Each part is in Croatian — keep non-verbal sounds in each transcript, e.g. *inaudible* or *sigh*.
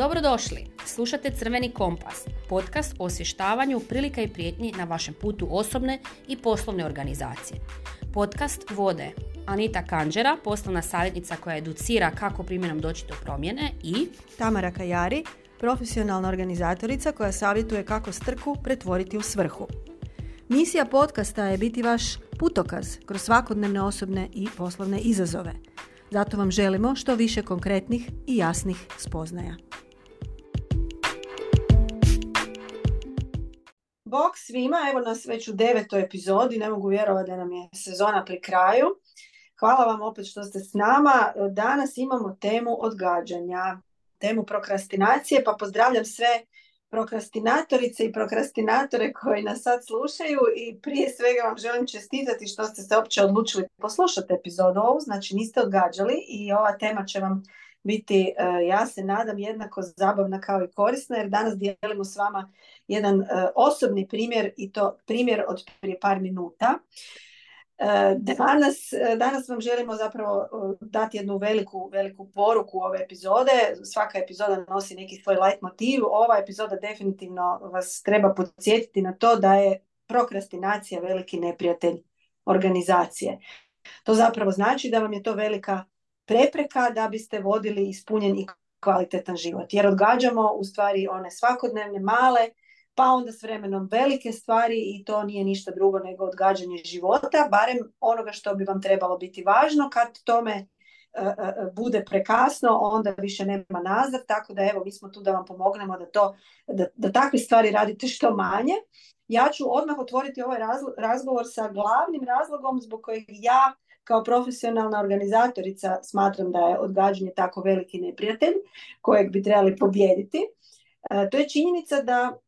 Dobrodošli! Slušate Crveni kompas, podcast o osvještavanju prilika i prijetnji na vašem putu osobne i poslovne organizacije. Podcast vode Anita Kanđera, poslovna savjetnica koja educira kako primjenom doći do promjene i Tamara Kajari, profesionalna organizatorica koja savjetuje kako strku pretvoriti u svrhu. Misija podcasta je biti vaš putokaz kroz svakodnevne osobne i poslovne izazove. Zato vam želimo što više konkretnih i jasnih spoznaja. Bog svima, evo nas već u devetoj epizodi, ne mogu vjerovati da nam je sezona pri kraju. Hvala vam opet što ste s nama. Danas imamo temu odgađanja, temu prokrastinacije, pa pozdravljam sve prokrastinatorice i prokrastinatore koji nas sad slušaju i prije svega vam želim čestitati što ste se uopće odlučili poslušati epizodu ovu, znači niste odgađali i ova tema će vam biti, e, ja se nadam, jednako zabavna kao i korisna jer danas dijelimo s vama jedan e, osobni primjer i to primjer od prije par minuta. E, danas, danas vam želimo zapravo dati jednu veliku, veliku poruku ove epizode. Svaka epizoda nosi neki svoj light motiv. Ova epizoda definitivno vas treba podsjetiti na to da je prokrastinacija veliki neprijatelj organizacije. To zapravo znači da vam je to velika prepreka da biste vodili ispunjen i kvalitetan život. Jer odgađamo u stvari one svakodnevne, male, pa onda s vremenom velike stvari i to nije ništa drugo nego odgađanje života, barem onoga što bi vam trebalo biti važno kad tome e, e, e, bude prekasno, onda više nema nazad, tako da evo mi smo tu da vam pomognemo da, to, da, da takve stvari radite što manje. Ja ću odmah otvoriti ovaj razgovor sa glavnim razlogom zbog kojeg ja kao profesionalna organizatorica smatram da je odgađanje tako veliki neprijatelj kojeg bi trebali pobijediti. To je činjenica da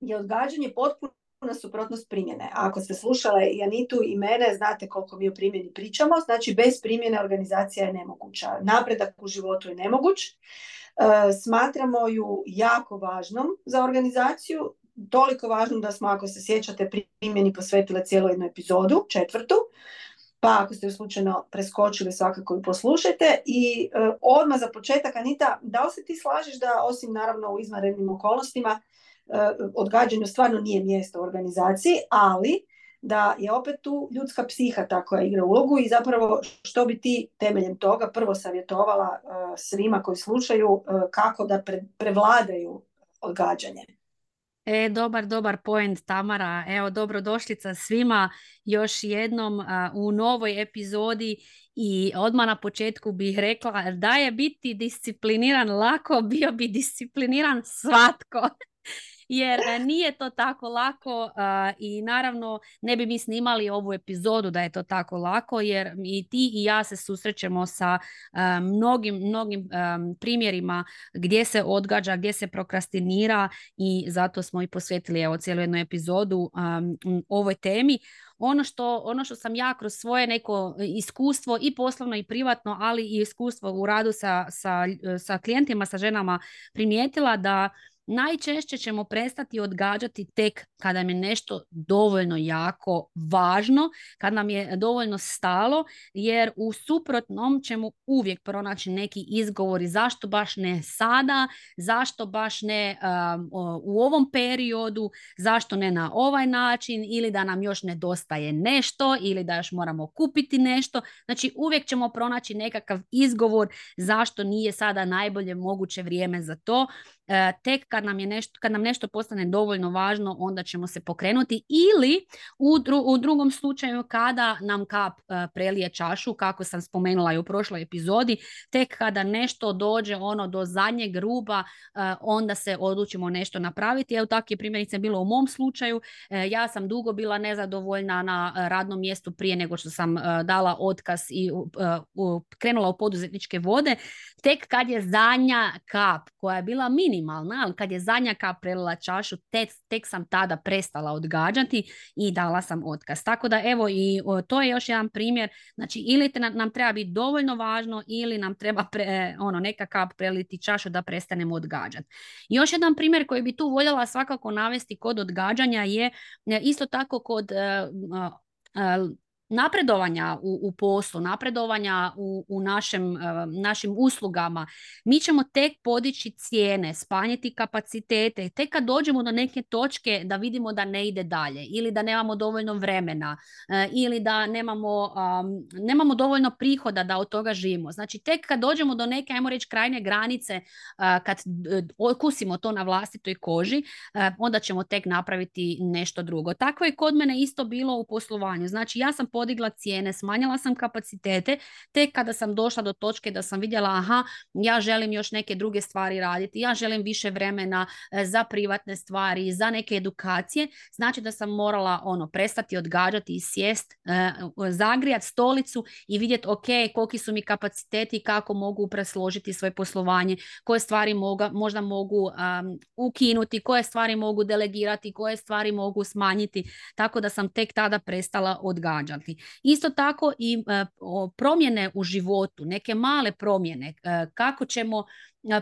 je odgađanje potpuno suprotnost primjene. Ako ste slušale i Anitu i mene, znate koliko mi o primjeni pričamo. Znači, bez primjene organizacija je nemoguća. Napredak u životu je nemoguć. E, smatramo ju jako važnom za organizaciju. Toliko važnom da smo, ako se sjećate, primjeni posvetile cijelu jednu epizodu, četvrtu. Pa ako ste ju slučajno preskočili, svakako i poslušajte. I e, odmah za početak, Anita, da li se ti slažeš da, osim naravno u izvanrednim okolnostima, odgađanju stvarno nije mjesto u organizaciji, ali da je opet tu ljudska psiha ta koja igra ulogu i zapravo što bi ti temeljem toga prvo savjetovala eh, svima koji slušaju eh, kako da prevladaju odgađanje. E, dobar, dobar point Tamara. Evo, dobrodošlica svima još jednom u novoj epizodi i odmah na početku bih rekla da je biti discipliniran lako, bio bi discipliniran svatko jer e, nije to tako lako i naravno ne bi mi snimali ovu epizodu da je to tako lako jer i ti i ja se susrećemo sa mnogim, mnogim primjerima gdje se odgađa, gdje se prokrastinira i zato smo i posvetili evo cijelu jednu epizodu ovoj temi. Ono što, ono što sam ja kroz svoje neko iskustvo i poslovno i privatno, ali i iskustvo u radu sa, sa, sa klijentima, sa ženama primijetila da Najčešće ćemo prestati odgađati tek kada nam je nešto dovoljno jako važno, kad nam je dovoljno stalo, jer u suprotnom ćemo uvijek pronaći neki izgovori zašto baš ne sada, zašto baš ne um, u ovom periodu, zašto ne na ovaj način ili da nam još nedostaje nešto ili da još moramo kupiti nešto. Znači uvijek ćemo pronaći nekakav izgovor zašto nije sada najbolje moguće vrijeme za to. E, tek kad nam, je nešto, kad nam nešto postane dovoljno važno, onda ćemo se pokrenuti ili u, u drugom slučaju kada nam kap e, prelije čašu, kako sam spomenula i u prošloj epizodi, tek kada nešto dođe ono do zadnjeg ruba, e, onda se odlučimo nešto napraviti. Evo tako je primjerice bilo u mom slučaju. Ja sam dugo bila nezadovoljna na radnom mjestu prije nego što sam dala otkaz i krenula u poduzetničke vode. Tek kad je zadnja kap koja je bila mini minimalna, ali kad je zadnja kap prelila čašu, tek, tek sam tada prestala odgađati i dala sam otkaz. Tako da evo i to je još jedan primjer, znači ili te, nam, treba biti dovoljno važno ili nam treba pre, ono, neka kap preliti čašu da prestanemo odgađati. Još jedan primjer koji bi tu voljela svakako navesti kod odgađanja je e, isto tako kod e, napredovanja u, u poslu, napredovanja u, u našem, uh, našim uslugama. Mi ćemo tek podići cijene, spanjiti kapacitete, tek kad dođemo do neke točke da vidimo da ne ide dalje ili da nemamo dovoljno vremena uh, ili da nemamo, nemamo dovoljno prihoda da od toga živimo. Znači tek kad dođemo do neke, ajmo reći, krajnje granice, uh, kad okusimo to na vlastitoj koži, onda ćemo tek napraviti nešto drugo. Tako je kod mene isto bilo u poslovanju. Znači ja sam podigla cijene, smanjila sam kapacitete, tek kada sam došla do točke da sam vidjela aha, ja želim još neke druge stvari raditi, ja želim više vremena e, za privatne stvari, za neke edukacije, znači da sam morala ono prestati odgađati i sjest, e, zagrijat stolicu i vidjeti ok, koliki su mi kapaciteti, kako mogu presložiti svoje poslovanje, koje stvari moga, možda mogu um, ukinuti, koje stvari mogu delegirati, koje stvari mogu smanjiti, tako da sam tek tada prestala odgađati. Isto tako i e, promjene u životu, neke male promjene, e, kako ćemo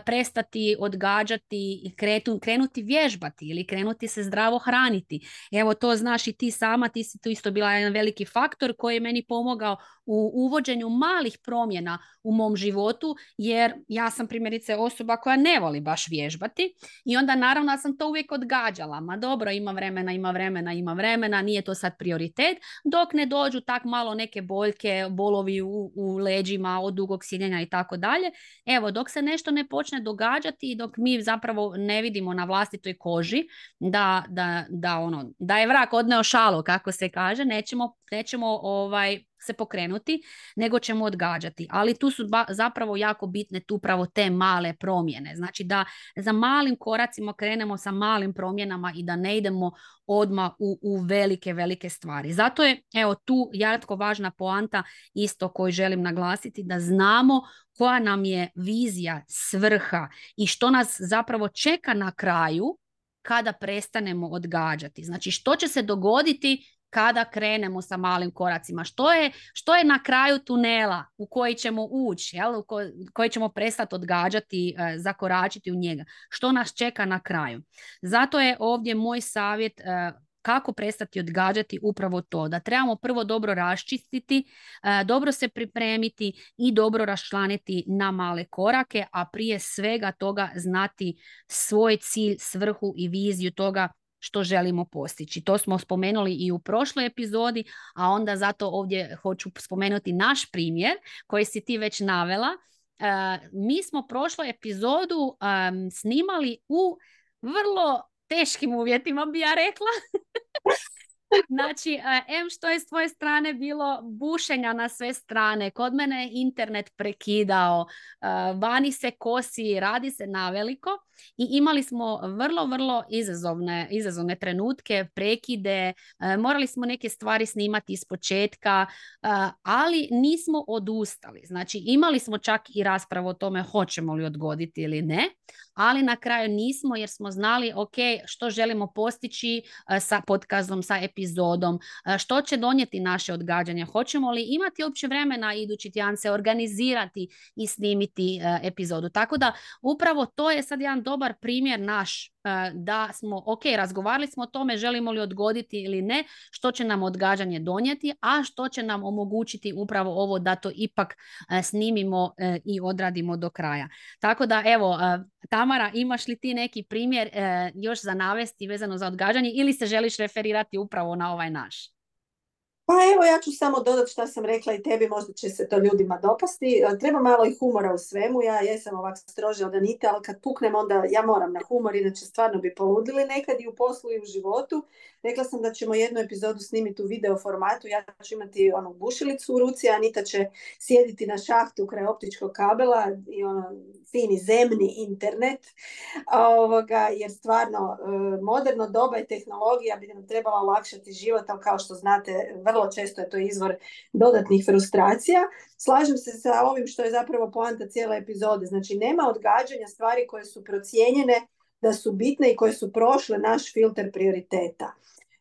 prestati odgađati i krenuti vježbati ili krenuti se zdravo hraniti. Evo to znaš i ti sama, ti si tu isto bila jedan veliki faktor koji je meni pomogao u uvođenju malih promjena u mom životu jer ja sam primjerice osoba koja ne voli baš vježbati i onda naravno sam to uvijek odgađala. Ma dobro, ima vremena, ima vremena, ima vremena, nije to sad prioritet dok ne dođu tak malo neke boljke, bolovi u, u leđima od dugog sjedenja i tako dalje. Evo, dok se nešto ne počne događati i dok mi zapravo ne vidimo na vlastitoj koži da, da, da, ono, da je vrak odneo šalo, kako se kaže, nećemo, nećemo ovaj, se pokrenuti, nego ćemo odgađati. Ali tu su zapravo jako bitne tu upravo te male promjene. Znači da za malim koracima krenemo sa malim promjenama i da ne idemo odmah u, u velike, velike stvari. Zato je evo tu jako važna poanta isto koju želim naglasiti da znamo koja nam je vizija, svrha i što nas zapravo čeka na kraju kada prestanemo odgađati. Znači što će se dogoditi kada krenemo sa malim koracima. Što je, što je na kraju tunela u koji ćemo ući, jel? u koji ćemo prestati odgađati, e, zakoračiti u njega. Što nas čeka na kraju. Zato je ovdje moj savjet e, kako prestati odgađati upravo to. Da trebamo prvo dobro raščistiti, e, dobro se pripremiti i dobro raščlaniti na male korake, a prije svega toga znati svoj cilj, svrhu i viziju toga što želimo postići. To smo spomenuli i u prošloj epizodi, a onda zato ovdje hoću spomenuti naš primjer koji si ti već navela. E, mi smo prošlu epizodu snimali u vrlo teškim uvjetima bi ja rekla. *laughs* Znači, em što je s tvoje strane bilo bušenja na sve strane, kod mene je internet prekidao, vani se kosi, radi se na veliko i imali smo vrlo, vrlo izazovne, izazovne trenutke, prekide, morali smo neke stvari snimati iz početka, ali nismo odustali. Znači, imali smo čak i raspravu o tome hoćemo li odgoditi ili ne, ali na kraju nismo jer smo znali ok, što želimo postići sa podcastom, sa epizodom, što će donijeti naše odgađanje, hoćemo li imati uopće vremena idući tjedan se organizirati i snimiti epizodu. Tako da upravo to je sad jedan dobar primjer naš da smo, ok, razgovarali smo o tome želimo li odgoditi ili ne, što će nam odgađanje donijeti, a što će nam omogućiti upravo ovo da to ipak snimimo e, i odradimo do kraja. Tako da evo, Tamara, imaš li ti neki primjer e, još za navesti vezano za odgađanje ili se želiš referirati upravo na ovaj naš? Pa evo ja ću samo dodati što sam rekla i tebi, možda će se to ljudima dopasti. E, treba malo i humora u svemu, ja jesam ovak strože od Anita, ali kad puknem onda ja moram na humor, inače stvarno bi poludili nekad i u poslu i u životu. Rekla sam da ćemo jednu epizodu snimiti u video formatu, ja ću imati onu bušilicu u ruci, Anita će sjediti na šahtu kraj optičkog kabela i ono fini zemni internet, ovoga, jer stvarno e, moderno doba i tehnologija bi nam trebala olakšati život, ali kao što znate, vrlo često je to izvor dodatnih frustracija. Slažem se sa ovim što je zapravo poanta cijele epizode. Znači, nema odgađanja stvari koje su procijenjene da su bitne i koje su prošle naš filter prioriteta.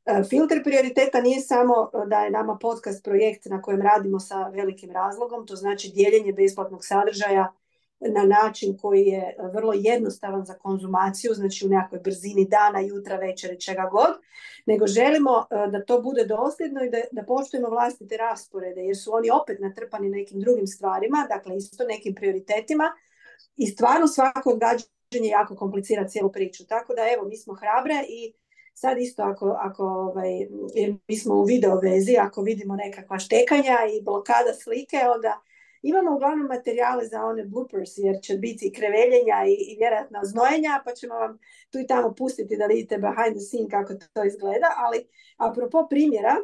E, filter prioriteta nije samo da je nama podcast projekt na kojem radimo sa velikim razlogom, to znači dijeljenje besplatnog sadržaja na način koji je vrlo jednostavan za konzumaciju, znači u nekakvoj brzini dana, jutra, večeri, čega god, nego želimo da to bude dosljedno i da, da poštujemo vlastite rasporede, jer su oni opet natrpani nekim drugim stvarima, dakle isto nekim prioritetima i stvarno svako odgađanje jako komplicira cijelu priču. Tako da evo, mi smo hrabre i sad isto ako, ako ovaj, mi smo u video vezi, ako vidimo nekakva štekanja i blokada slike, onda Imamo uglavnom materijale za one bloopers jer će biti kreveljenja i, vjerojatno znojenja pa ćemo vam tu i tamo pustiti da vidite behind the scene kako to izgleda, ali apropo primjera,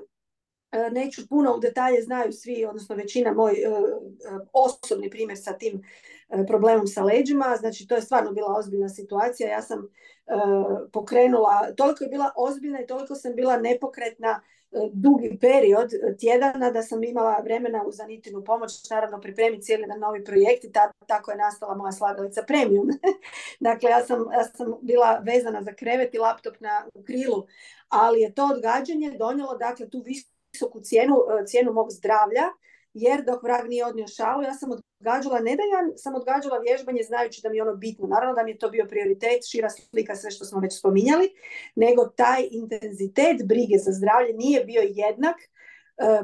e, neću puno u detalje, znaju svi, odnosno većina moj e, e, osobni primjer sa tim problemom sa leđima, znači to je stvarno bila ozbiljna situacija, ja sam pokrenula, toliko je bila ozbiljna i toliko sam bila nepokretna dugi period tjedana da sam imala vremena uz Anitinu pomoć naravno pripremiti cijeli jedan novi projekt i tako je nastala moja slagalica premium. *laughs* dakle, ja sam, ja sam bila vezana za krevet i laptop na krilu, ali je to odgađanje donijelo dakle tu visoku cijenu, cijenu mog zdravlja jer dok vrag nije odnio šalu, ja sam odgađala, ne da ja sam odgađala vježbanje znajući da mi je ono bitno, naravno da mi je to bio prioritet, šira slika, sve što smo već spominjali, nego taj intenzitet brige za zdravlje nije bio jednak e,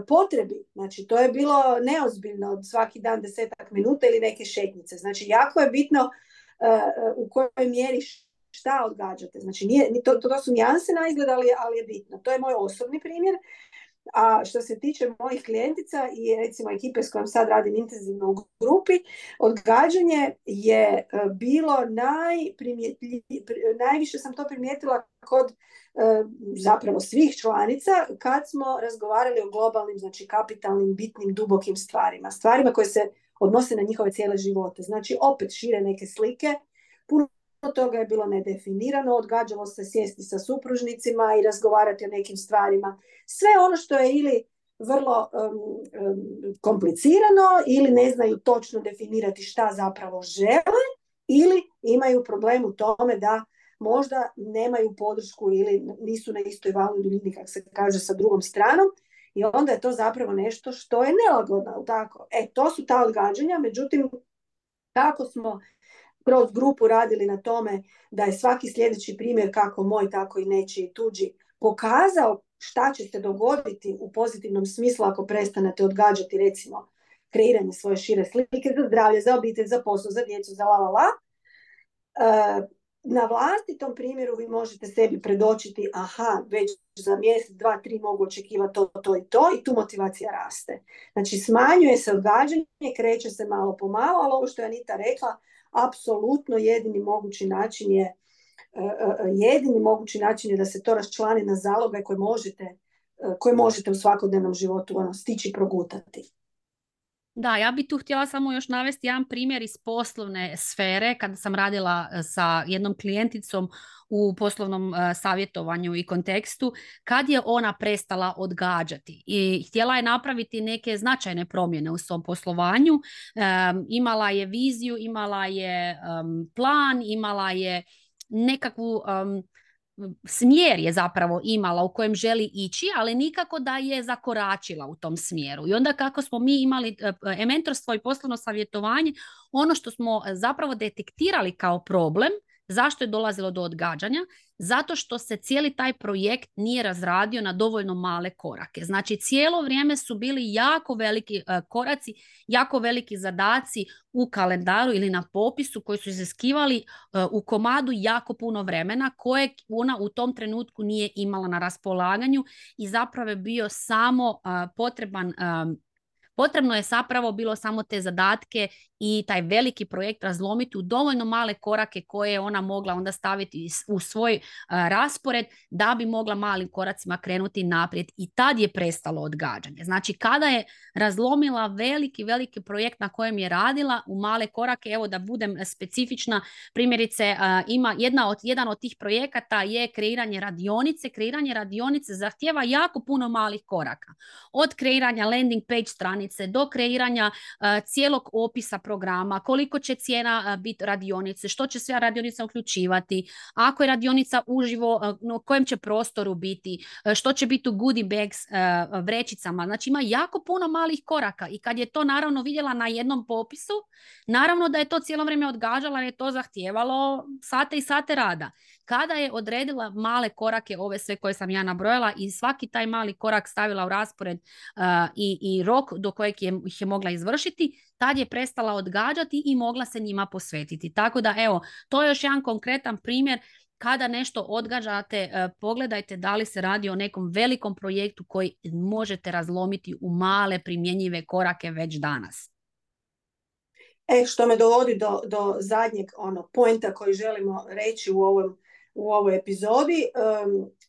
potrebi. Znači, to je bilo neozbiljno svaki dan desetak minuta ili neke šetnice. Znači, jako je bitno e, u kojoj mjeri šta odgađate. Znači, nije, to, to su nijanse na izgled, ali je bitno. To je moj osobni primjer. A što se tiče mojih klijentica i recimo ekipe s kojom sad radim intenzivno u grupi, odgađanje je e, bilo najviše sam to primijetila kod e, zapravo svih članica kad smo razgovarali o globalnim, znači kapitalnim, bitnim, dubokim stvarima. Stvarima koje se odnose na njihove cijele živote. Znači opet šire neke slike, puno toga je bilo nedefinirano, odgađalo se sjesti sa supružnicima i razgovarati o nekim stvarima. Sve ono što je ili vrlo komplicirano ili ne znaju točno definirati šta zapravo žele ili imaju problem u tome da možda nemaju podršku ili nisu na istoj valnoj duljini, kako se kaže, sa drugom stranom i onda je to zapravo nešto što je nelagodno. Tako? E, to su ta odgađanja, međutim, kako smo kroz grupu radili na tome da je svaki sljedeći primjer kako moj, tako i nečiji tuđi pokazao šta će se dogoditi u pozitivnom smislu ako prestanete odgađati recimo kreiranje svoje šire slike za zdravlje, za obitelj, za posao, za djecu, za la la la. E, na vlastitom primjeru vi možete sebi predočiti aha, već za mjesec, dva, tri mogu očekivati to, to i to i tu motivacija raste. Znači smanjuje se odgađanje, kreće se malo po malo, ali ovo što je Anita rekla, apsolutno jedini mogući način je e, e, jedini mogući način je da se to raščlani na zaloge koje možete, e, koje možete u svakodnevnom životu ono, stići progutati. Da, ja bih tu htjela samo još navesti jedan primjer iz poslovne sfere kada sam radila sa jednom klijenticom u poslovnom savjetovanju i kontekstu kad je ona prestala odgađati i htjela je napraviti neke značajne promjene u svom poslovanju. imala je viziju, imala je plan, imala je nekakvu smjer je zapravo imala u kojem želi ići, ali nikako da je zakoračila u tom smjeru. I onda kako smo mi imali e, mentorstvo i poslovno savjetovanje, ono što smo zapravo detektirali kao problem Zašto je dolazilo do odgađanja? Zato što se cijeli taj projekt nije razradio na dovoljno male korake. Znači cijelo vrijeme su bili jako veliki e, koraci, jako veliki zadaci u kalendaru ili na popisu koji su iziskivali e, u komadu jako puno vremena koje ona u tom trenutku nije imala na raspolaganju i zapravo je bio samo e, potreban Potrebno je zapravo bilo samo te zadatke i taj veliki projekt razlomiti u dovoljno male korake koje je ona mogla onda staviti u svoj raspored da bi mogla malim koracima krenuti naprijed i tad je prestalo odgađanje. Znači kada je razlomila veliki, veliki projekt na kojem je radila u male korake, evo da budem specifična, primjerice ima jedna od, jedan od tih projekata je kreiranje radionice. Kreiranje radionice zahtjeva jako puno malih koraka. Od kreiranja landing page stranice radionice, do kreiranja cijelog opisa programa, koliko će cijena biti radionice, što će sve radionica uključivati, ako je radionica uživo, u kojem će prostoru biti, što će biti u goodie bags vrećicama. Znači ima jako puno malih koraka i kad je to naravno vidjela na jednom popisu, naravno da je to cijelo vrijeme odgađala jer je to zahtijevalo sate i sate rada. Kada je odredila male korake, ove sve koje sam ja nabrojala i svaki taj mali korak stavila u raspored i, i rok do kojeg je, ih je mogla izvršiti, tad je prestala odgađati i mogla se njima posvetiti. Tako da evo, to je još jedan konkretan primjer kada nešto odgađate, e, pogledajte da li se radi o nekom velikom projektu koji možete razlomiti u male primjenjive korake već danas. E, što me dovodi do, do zadnjeg ono, poenta koji želimo reći u ovom u ovoj epizodi.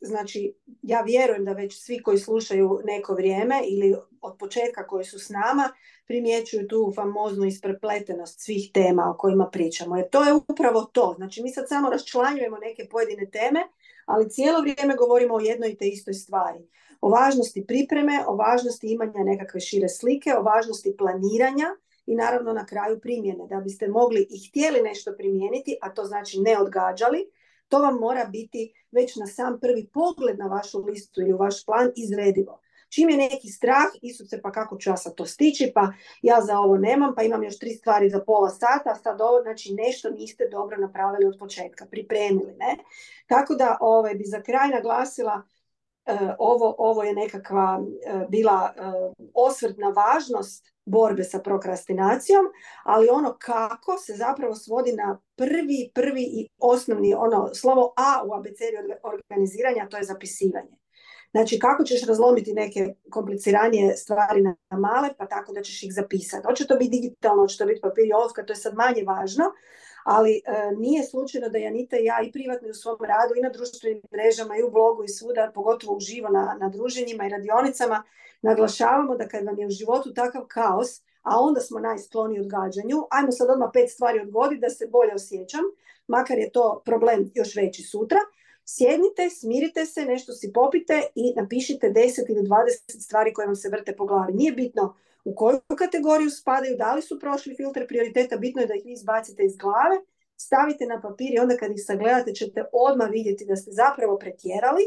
Znači, ja vjerujem da već svi koji slušaju neko vrijeme ili od početka koji su s nama primjećuju tu famoznu isprepletenost svih tema o kojima pričamo. Jer to je upravo to. Znači, mi sad samo raščlanjujemo neke pojedine teme, ali cijelo vrijeme govorimo o jednoj te istoj stvari. O važnosti pripreme, o važnosti imanja nekakve šire slike, o važnosti planiranja i naravno na kraju primjene. Da biste mogli i htjeli nešto primijeniti, a to znači ne odgađali, to vam mora biti već na sam prvi pogled na vašu listu ili vaš plan izredivo. Čim je neki strah, Isuse pa kako ću ja sad to stići, pa ja za ovo nemam, pa imam još tri stvari za pola sata, sad ovo, znači nešto niste dobro napravili od početka, pripremili, ne? Tako da ovaj, bi za kraj naglasila E, ovo, ovo je nekakva e, bila e, osvrt na važnost borbe sa prokrastinacijom, ali ono kako se zapravo svodi na prvi, prvi i osnovni ono slovo A u abecedi organiziranja, to je zapisivanje. Znači kako ćeš razlomiti neke kompliciranije stvari na male, pa tako da ćeš ih zapisati. Hoće to biti digitalno, hoće to biti papir i olovka, to je sad manje važno, ali e, nije slučajno da Janita i ja i privatno u svom radu i na društvenim mrežama i u blogu i svuda, pogotovo uživo na, na druženjima i radionicama, naglašavamo da kad vam je u životu takav kaos, a onda smo najskloni odgađanju, ajmo sad odmah pet stvari odgoditi da se bolje osjećam, makar je to problem još veći sutra, sjednite, smirite se, nešto si popite i napišite 10 ili 20 stvari koje vam se vrte po glavi. Nije bitno u koju kategoriju spadaju, da li su prošli filter prioriteta, bitno je da ih vi izbacite iz glave, stavite na papir i onda kad ih sagledate ćete odmah vidjeti da ste zapravo pretjerali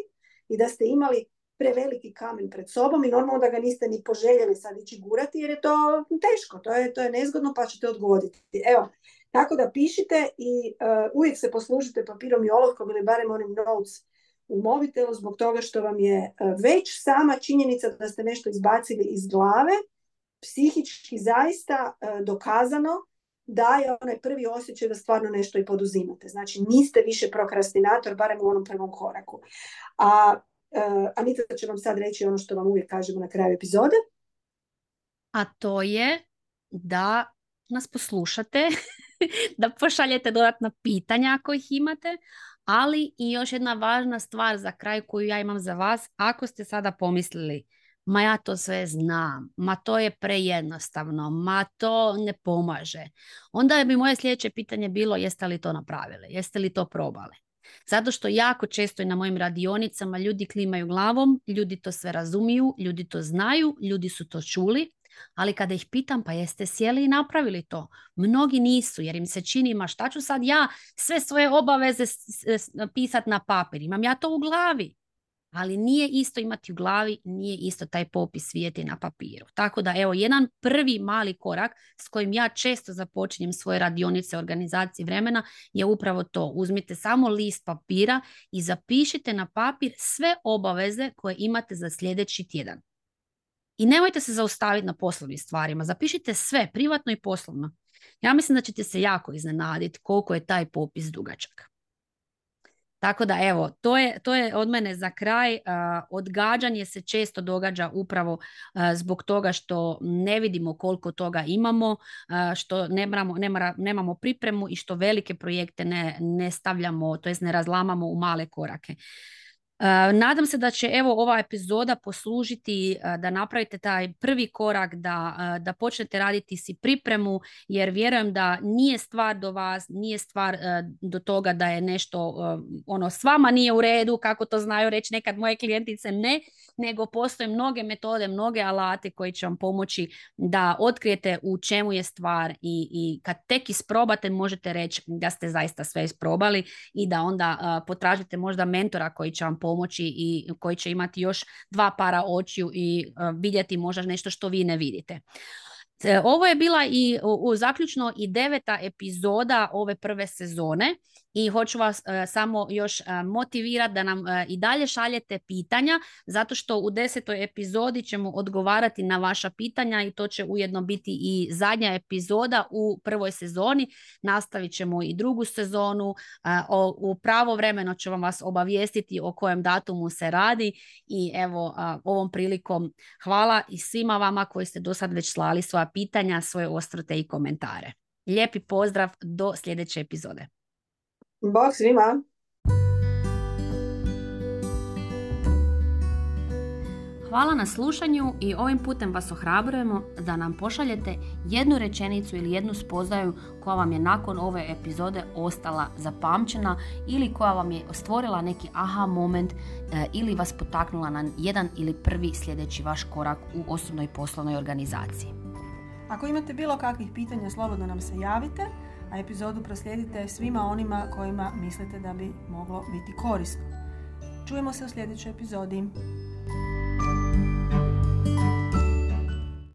i da ste imali preveliki kamen pred sobom i normalno da ga niste ni poželjeli sad ići gurati jer je to teško, to je, to je nezgodno pa ćete odgoditi. Evo, tako da pišite i uh, uvijek se poslužite papirom i olovkom ili barem onim notes u mobitelu zbog toga što vam je uh, već sama činjenica da ste nešto izbacili iz glave psihički zaista uh, dokazano da je onaj prvi osjećaj da stvarno nešto i poduzimate. Znači niste više prokrastinator, barem u onom prvom koraku. A uh, Anita će vam sad reći ono što vam uvijek kažemo na kraju epizode. A to je da nas poslušate, *laughs* da pošaljete dodatna pitanja ako ih imate, ali i još jedna važna stvar za kraj koju ja imam za vas, ako ste sada pomislili ma ja to sve znam, ma to je prejednostavno, ma to ne pomaže. Onda bi moje sljedeće pitanje bilo jeste li to napravili, jeste li to probali. Zato što jako često i na mojim radionicama ljudi klimaju glavom, ljudi to sve razumiju, ljudi to znaju, ljudi su to čuli, ali kada ih pitam pa jeste sjeli i napravili to, mnogi nisu jer im se čini ma šta ću sad ja sve svoje obaveze pisati na papir, imam ja to u glavi. Ali nije isto imati u glavi, nije isto taj popis vidjeti na papiru. Tako da evo jedan prvi mali korak s kojim ja često započinjem svoje radionice organizacije vremena je upravo to. Uzmite samo list papira i zapišite na papir sve obaveze koje imate za sljedeći tjedan. I nemojte se zaustaviti na poslovnim stvarima. Zapišite sve, privatno i poslovno. Ja mislim da ćete se jako iznenaditi koliko je taj popis dugačak. Tako da evo, to je, to je od mene za kraj. odgađanje se često događa upravo zbog toga što ne vidimo koliko toga imamo, što nemamo, nemamo pripremu i što velike projekte ne, ne stavljamo, to jest ne razlamamo u male korake. Nadam se da će evo ova epizoda poslužiti da napravite taj prvi korak, da, da počnete raditi si pripremu, jer vjerujem da nije stvar do vas, nije stvar do toga da je nešto ono s vama nije u redu, kako to znaju reći nekad moje klijentice, ne, nego postoje mnoge metode, mnoge alate koji će vam pomoći da otkrijete u čemu je stvar i, i kad tek isprobate možete reći da ste zaista sve isprobali i da onda potražite možda mentora koji će vam pomoći i koji će imati još dva para očiju i vidjeti možda nešto što vi ne vidite. E, ovo je bila i u, zaključno i deveta epizoda ove prve sezone i hoću vas e, samo još uh, motivirati da nam i dalje šaljete pitanja zato što u desetoj epizodi ćemo odgovarati na vaša pitanja i to će ujedno biti i zadnja epizoda u prvoj sezoni. Nastavit ćemo i drugu sezonu. O, u pravo vremeno ću vam vas obavijestiti o kojem datumu se radi i evo ovom prilikom hvala i svima vama koji ste do sad već slali svoja pitanja, svoje ostrote i komentare. Lijepi pozdrav do sljedeće epizode. Bog svima! Hvala na slušanju i ovim putem vas ohrabrujemo da nam pošaljete jednu rečenicu ili jednu spoznaju koja vam je nakon ove epizode ostala zapamćena ili koja vam je stvorila neki aha moment e, ili vas potaknula na jedan ili prvi sljedeći vaš korak u osobnoj poslovnoj organizaciji. Ako imate bilo kakvih pitanja, slobodno nam se javite, a epizodu proslijedite svima onima kojima mislite da bi moglo biti korisno. Čujemo se u sljedećoj epizodi.